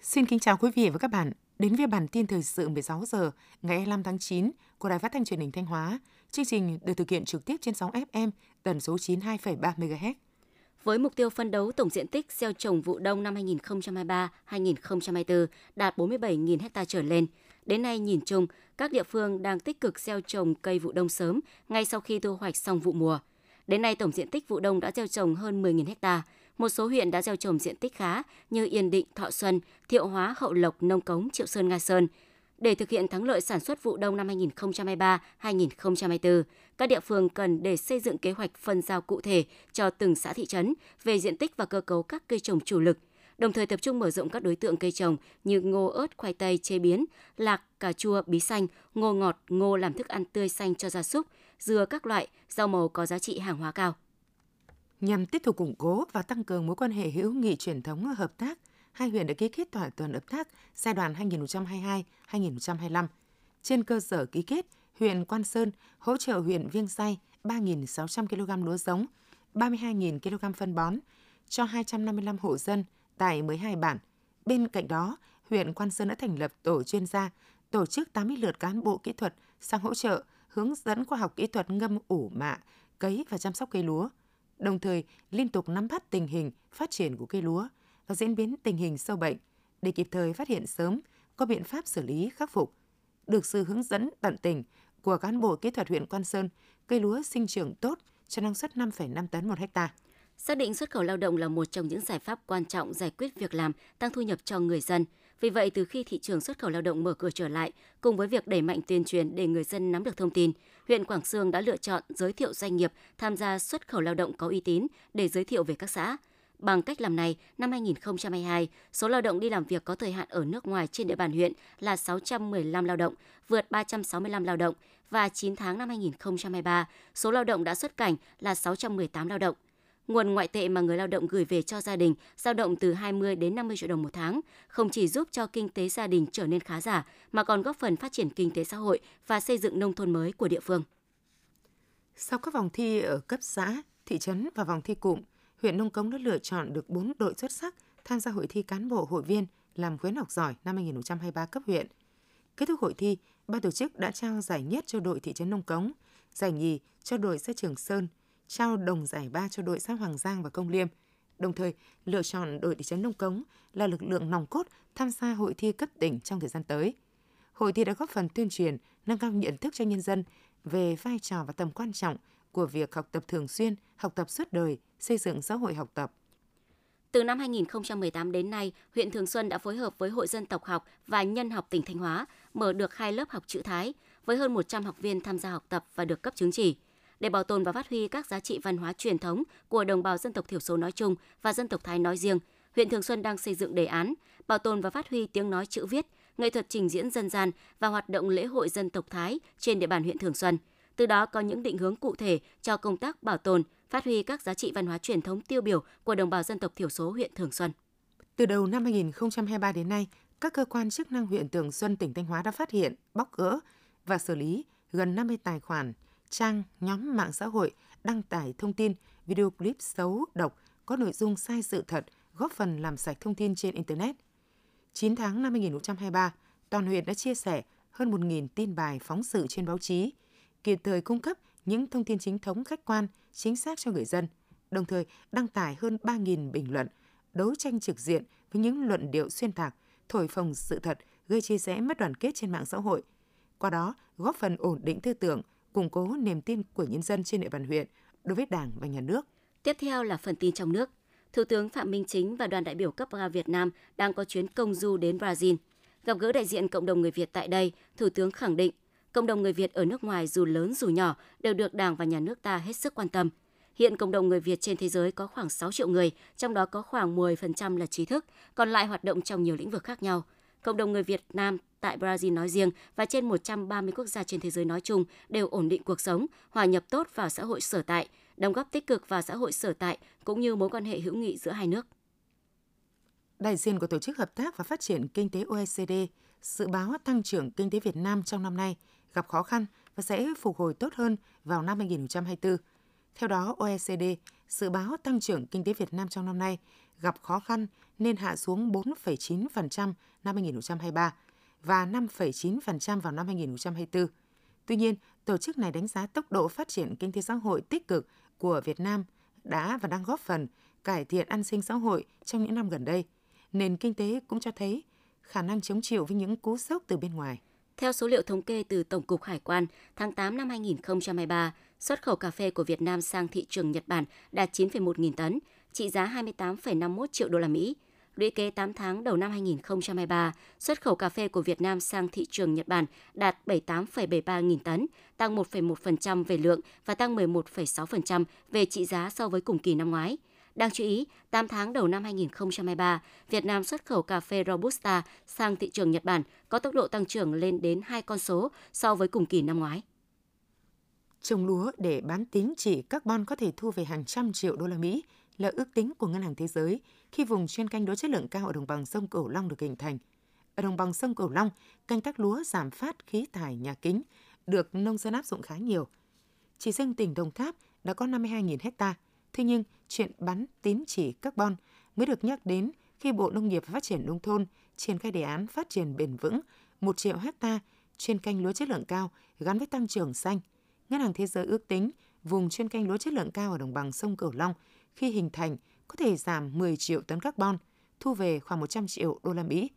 Xin kính chào quý vị và các bạn đến với bản tin thời sự 16 giờ ngày 25 tháng 9 của Đài Phát thanh Truyền hình Thanh Hóa. Chương trình được thực hiện trực tiếp trên sóng FM tần số 92,3 MHz. Với mục tiêu phân đấu tổng diện tích gieo trồng vụ đông năm 2023-2024 đạt 47.000 ha trở lên. Đến nay nhìn chung, các địa phương đang tích cực gieo trồng cây vụ đông sớm ngay sau khi thu hoạch xong vụ mùa. Đến nay tổng diện tích vụ đông đã gieo trồng hơn 10.000 ha. Một số huyện đã gieo trồng diện tích khá như Yên Định, Thọ Xuân, Thiệu Hóa, Hậu Lộc, Nông Cống, Triệu Sơn, Nga Sơn. Để thực hiện thắng lợi sản xuất vụ đông năm 2023-2024, các địa phương cần để xây dựng kế hoạch phân giao cụ thể cho từng xã thị trấn về diện tích và cơ cấu các cây trồng chủ lực, đồng thời tập trung mở rộng các đối tượng cây trồng như ngô ớt, khoai tây chế biến, lạc, cà chua, bí xanh, ngô ngọt, ngô làm thức ăn tươi xanh cho gia súc, dưa các loại, rau màu có giá trị hàng hóa cao. Nhằm tiếp tục củng cố và tăng cường mối quan hệ hữu nghị truyền thống hợp tác, hai huyện đã ký kết thỏa thuận hợp tác giai đoạn 2022-2025. Trên cơ sở ký kết, huyện Quan Sơn hỗ trợ huyện Viêng Say 3.600 kg lúa giống, 32.000 kg phân bón cho 255 hộ dân tại 12 bản. Bên cạnh đó, huyện Quan Sơn đã thành lập tổ chuyên gia, tổ chức 80 lượt cán bộ kỹ thuật sang hỗ trợ, hướng dẫn khoa học kỹ thuật ngâm ủ mạ, cấy và chăm sóc cây lúa – đồng thời liên tục nắm bắt tình hình phát triển của cây lúa và diễn biến tình hình sâu bệnh để kịp thời phát hiện sớm, có biện pháp xử lý khắc phục. Được sự hướng dẫn tận tình của cán bộ kỹ thuật huyện Quan Sơn, cây lúa sinh trưởng tốt cho năng suất 5,5 tấn một hecta. Xác định xuất khẩu lao động là một trong những giải pháp quan trọng giải quyết việc làm, tăng thu nhập cho người dân – vì vậy, từ khi thị trường xuất khẩu lao động mở cửa trở lại, cùng với việc đẩy mạnh tuyên truyền để người dân nắm được thông tin, huyện Quảng Sương đã lựa chọn giới thiệu doanh nghiệp tham gia xuất khẩu lao động có uy tín để giới thiệu về các xã. Bằng cách làm này, năm 2022, số lao động đi làm việc có thời hạn ở nước ngoài trên địa bàn huyện là 615 lao động, vượt 365 lao động và 9 tháng năm 2023, số lao động đã xuất cảnh là 618 lao động. Nguồn ngoại tệ mà người lao động gửi về cho gia đình dao động từ 20 đến 50 triệu đồng một tháng, không chỉ giúp cho kinh tế gia đình trở nên khá giả mà còn góp phần phát triển kinh tế xã hội và xây dựng nông thôn mới của địa phương. Sau các vòng thi ở cấp xã, thị trấn và vòng thi cụm, huyện Nông Cống đã lựa chọn được 4 đội xuất sắc tham gia hội thi cán bộ hội viên làm khuyến học giỏi năm 2023 cấp huyện. Kết thúc hội thi, ban tổ chức đã trao giải nhất cho đội thị trấn Nông Cống, giải nhì cho đội xã Trường Sơn – trao đồng giải ba cho đội xã Hoàng Giang và Công Liêm, đồng thời lựa chọn đội thị trấn Nông Cống là lực lượng nòng cốt tham gia hội thi cấp tỉnh trong thời gian tới. Hội thi đã góp phần tuyên truyền, nâng cao nhận thức cho nhân dân về vai trò và tầm quan trọng của việc học tập thường xuyên, học tập suốt đời, xây dựng xã hội học tập. Từ năm 2018 đến nay, huyện Thường Xuân đã phối hợp với Hội dân tộc học và Nhân học tỉnh Thanh Hóa mở được hai lớp học chữ Thái với hơn 100 học viên tham gia học tập và được cấp chứng chỉ để bảo tồn và phát huy các giá trị văn hóa truyền thống của đồng bào dân tộc thiểu số nói chung và dân tộc Thái nói riêng, huyện Thường Xuân đang xây dựng đề án bảo tồn và phát huy tiếng nói chữ viết, nghệ thuật trình diễn dân gian và hoạt động lễ hội dân tộc Thái trên địa bàn huyện Thường Xuân. Từ đó có những định hướng cụ thể cho công tác bảo tồn, phát huy các giá trị văn hóa truyền thống tiêu biểu của đồng bào dân tộc thiểu số huyện Thường Xuân. Từ đầu năm 2023 đến nay, các cơ quan chức năng huyện Thường Xuân, tỉnh Thanh Hóa đã phát hiện, bóc gỡ và xử lý gần 50 tài khoản trang, nhóm mạng xã hội đăng tải thông tin, video clip xấu, độc, có nội dung sai sự thật, góp phần làm sạch thông tin trên Internet. 9 tháng năm 2023, toàn huyện đã chia sẻ hơn 1.000 tin bài phóng sự trên báo chí, kịp thời cung cấp những thông tin chính thống khách quan, chính xác cho người dân, đồng thời đăng tải hơn 3.000 bình luận, đấu tranh trực diện với những luận điệu xuyên tạc, thổi phồng sự thật, gây chia rẽ mất đoàn kết trên mạng xã hội. Qua đó, góp phần ổn định tư tưởng, củng cố niềm tin của nhân dân trên địa bàn huyện đối với Đảng và Nhà nước. Tiếp theo là phần tin trong nước. Thủ tướng Phạm Minh Chính và đoàn đại biểu cấp cao Việt Nam đang có chuyến công du đến Brazil. Gặp gỡ đại diện cộng đồng người Việt tại đây, Thủ tướng khẳng định cộng đồng người Việt ở nước ngoài dù lớn dù nhỏ đều được Đảng và Nhà nước ta hết sức quan tâm. Hiện cộng đồng người Việt trên thế giới có khoảng 6 triệu người, trong đó có khoảng 10% là trí thức, còn lại hoạt động trong nhiều lĩnh vực khác nhau. Cộng đồng người Việt Nam tại Brazil nói riêng và trên 130 quốc gia trên thế giới nói chung đều ổn định cuộc sống, hòa nhập tốt vào xã hội sở tại, đóng góp tích cực vào xã hội sở tại cũng như mối quan hệ hữu nghị giữa hai nước. Đại diện của Tổ chức Hợp tác và Phát triển Kinh tế OECD dự báo tăng trưởng kinh tế Việt Nam trong năm nay gặp khó khăn và sẽ phục hồi tốt hơn vào năm 2024. Theo đó, OECD dự báo tăng trưởng kinh tế Việt Nam trong năm nay gặp khó khăn nên hạ xuống 4,9% năm 2023 và 5,9% vào năm 2024. Tuy nhiên, tổ chức này đánh giá tốc độ phát triển kinh tế xã hội tích cực của Việt Nam đã và đang góp phần cải thiện an sinh xã hội trong những năm gần đây. Nền kinh tế cũng cho thấy khả năng chống chịu với những cú sốc từ bên ngoài. Theo số liệu thống kê từ Tổng cục Hải quan, tháng 8 năm 2023, xuất khẩu cà phê của Việt Nam sang thị trường Nhật Bản đạt 9,1 nghìn tấn, trị giá 28,51 triệu đô la Mỹ. Lũy kế 8 tháng đầu năm 2023, xuất khẩu cà phê của Việt Nam sang thị trường Nhật Bản đạt 78,73 nghìn tấn, tăng 1,1% về lượng và tăng 11,6% về trị giá so với cùng kỳ năm ngoái. Đáng chú ý, 8 tháng đầu năm 2023, Việt Nam xuất khẩu cà phê Robusta sang thị trường Nhật Bản có tốc độ tăng trưởng lên đến hai con số so với cùng kỳ năm ngoái. Trồng lúa để bán tín chỉ carbon có thể thu về hàng trăm triệu đô la Mỹ là ước tính của Ngân hàng Thế giới khi vùng chuyên canh lúa chất lượng cao ở đồng bằng sông Cửu Long được hình thành. Ở đồng bằng sông Cửu Long, canh tác lúa giảm phát khí thải nhà kính được nông dân áp dụng khá nhiều. Chỉ riêng tỉnh Đồng Tháp đã có 52.000 hecta. Thế nhưng, chuyện bắn tín chỉ carbon mới được nhắc đến khi Bộ Nông nghiệp và Phát triển Nông thôn triển khai đề án phát triển bền vững 1 triệu hecta chuyên canh lúa chất lượng cao gắn với tăng trưởng xanh. Ngân hàng Thế giới ước tính vùng chuyên canh lúa chất lượng cao ở đồng bằng sông Cửu Long khi hình thành có thể giảm 10 triệu tấn carbon, thu về khoảng 100 triệu đô la Mỹ.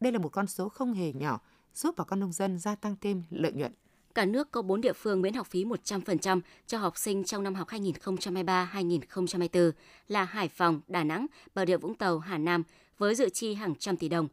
Đây là một con số không hề nhỏ, giúp bà con nông dân gia tăng thêm lợi nhuận. Cả nước có 4 địa phương miễn học phí 100% cho học sinh trong năm học 2023-2024 là Hải Phòng, Đà Nẵng, Bà Rịa Vũng Tàu, Hà Nam với dự chi hàng trăm tỷ đồng.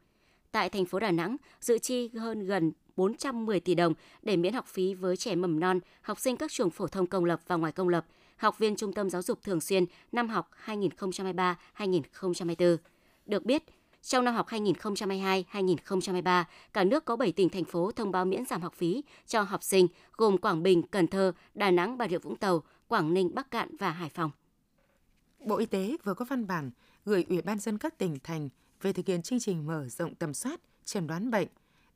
Tại thành phố Đà Nẵng, dự chi hơn gần 410 tỷ đồng để miễn học phí với trẻ mầm non, học sinh các trường phổ thông công lập và ngoài công lập, học viên trung tâm giáo dục thường xuyên năm học 2023-2024. Được biết, trong năm học 2022-2023, cả nước có 7 tỉnh thành phố thông báo miễn giảm học phí cho học sinh gồm Quảng Bình, Cần Thơ, Đà Nẵng, Bà Rịa Vũng Tàu, Quảng Ninh, Bắc Cạn và Hải Phòng. Bộ Y tế vừa có văn bản gửi Ủy ban dân các tỉnh thành về thực hiện chương trình mở rộng tầm soát, chẩn đoán bệnh,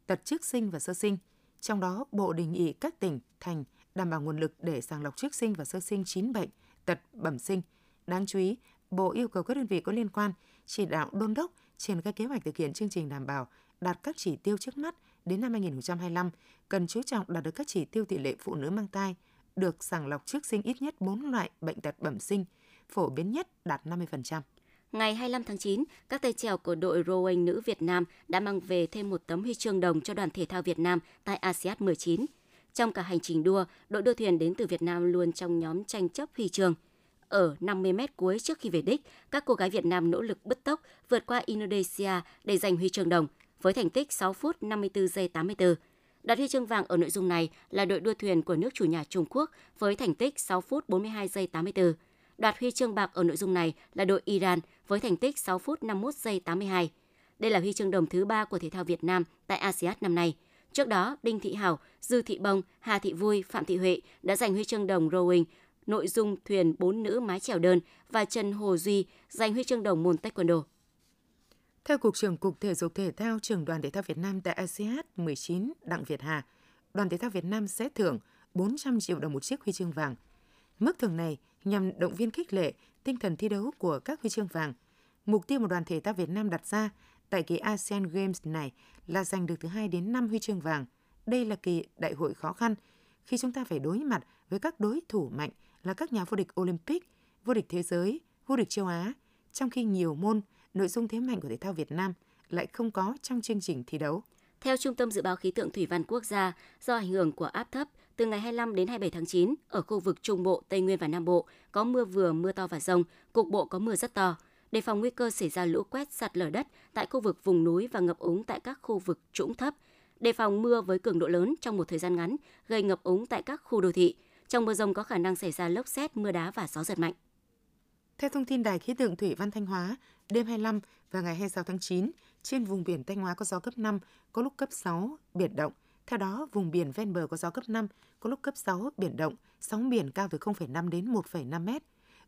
tật trước sinh và sơ sinh. Trong đó, Bộ đề nghị các tỉnh, thành đảm bảo nguồn lực để sàng lọc trước sinh và sơ sinh 9 bệnh, tật bẩm sinh. Đáng chú ý, Bộ yêu cầu các đơn vị có liên quan chỉ đạo đôn đốc triển khai kế hoạch thực hiện chương trình đảm bảo đạt các chỉ tiêu trước mắt đến năm 2025, cần chú trọng đạt được các chỉ tiêu tỷ lệ phụ nữ mang thai được sàng lọc trước sinh ít nhất 4 loại bệnh tật bẩm sinh, phổ biến nhất đạt 50%. Ngày 25 tháng 9, các tay trèo của đội rowing nữ Việt Nam đã mang về thêm một tấm huy chương đồng cho đoàn thể thao Việt Nam tại ASEAN 19. Trong cả hành trình đua, đội đua thuyền đến từ Việt Nam luôn trong nhóm tranh chấp huy chương. Ở 50 mét cuối trước khi về đích, các cô gái Việt Nam nỗ lực bứt tốc vượt qua Indonesia để giành huy chương đồng với thành tích 6 phút 54 giây 84. Đoạt huy chương vàng ở nội dung này là đội đua thuyền của nước chủ nhà Trung Quốc với thành tích 6 phút 42 giây 84. Đoạt huy chương bạc ở nội dung này là đội Iran với thành tích 6 phút 51 giây 82. Đây là huy chương đồng thứ ba của thể thao Việt Nam tại ASEAN năm nay. Trước đó, Đinh Thị Hảo, Dư Thị Bông, Hà Thị Vui, Phạm Thị Huệ đã giành huy chương đồng rowing nội dung thuyền bốn nữ mái chèo đơn và Trần Hồ Duy giành huy chương đồng môn taekwondo. Theo Cục trưởng Cục Thể dục Thể thao trưởng đoàn thể thao Việt Nam tại ASEAN 19 Đặng Việt Hà, đoàn thể thao Việt Nam sẽ thưởng 400 triệu đồng một chiếc huy chương vàng. Mức thưởng này nhằm động viên khích lệ tinh thần thi đấu của các huy chương vàng. Mục tiêu mà đoàn thể thao Việt Nam đặt ra tại kỳ ASEAN Games này là giành được từ 2 đến 5 huy chương vàng. Đây là kỳ đại hội khó khăn khi chúng ta phải đối mặt với các đối thủ mạnh là các nhà vô địch Olympic, vô địch thế giới, vô địch châu Á, trong khi nhiều môn, nội dung thế mạnh của thể thao Việt Nam lại không có trong chương trình thi đấu. Theo Trung tâm Dự báo Khí tượng Thủy văn Quốc gia, do ảnh hưởng của áp thấp, từ ngày 25 đến 27 tháng 9, ở khu vực Trung Bộ, Tây Nguyên và Nam Bộ có mưa vừa, mưa to và rông, cục bộ có mưa rất to. Đề phòng nguy cơ xảy ra lũ quét sạt lở đất tại khu vực vùng núi và ngập úng tại các khu vực trũng thấp. Đề phòng mưa với cường độ lớn trong một thời gian ngắn, gây ngập úng tại các khu đô thị. Trong mưa rông có khả năng xảy ra lốc xét, mưa đá và gió giật mạnh. Theo thông tin Đài khí tượng Thủy văn Thanh Hóa, đêm 25 và ngày 26 tháng 9, trên vùng biển Thanh Hóa có gió cấp 5, có lúc cấp 6, biển động. Theo đó, vùng biển ven bờ có gió cấp 5, có lúc cấp 6, biển động, sóng biển cao từ 0,5 đến 1,5 mét.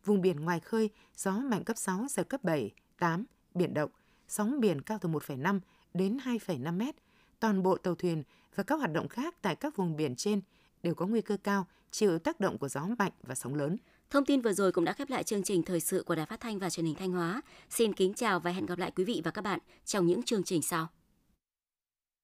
Vùng biển ngoài khơi, gió mạnh cấp 6, giật cấp 7, 8, biển động, sóng biển cao từ 1,5 đến 2,5 mét. toàn bộ tàu thuyền và các hoạt động khác tại các vùng biển trên đều có nguy cơ cao chịu tác động của gió mạnh và sóng lớn. Thông tin vừa rồi cũng đã khép lại chương trình thời sự của Đài Phát thanh và Truyền hình Thanh Hóa. Xin kính chào và hẹn gặp lại quý vị và các bạn trong những chương trình sau.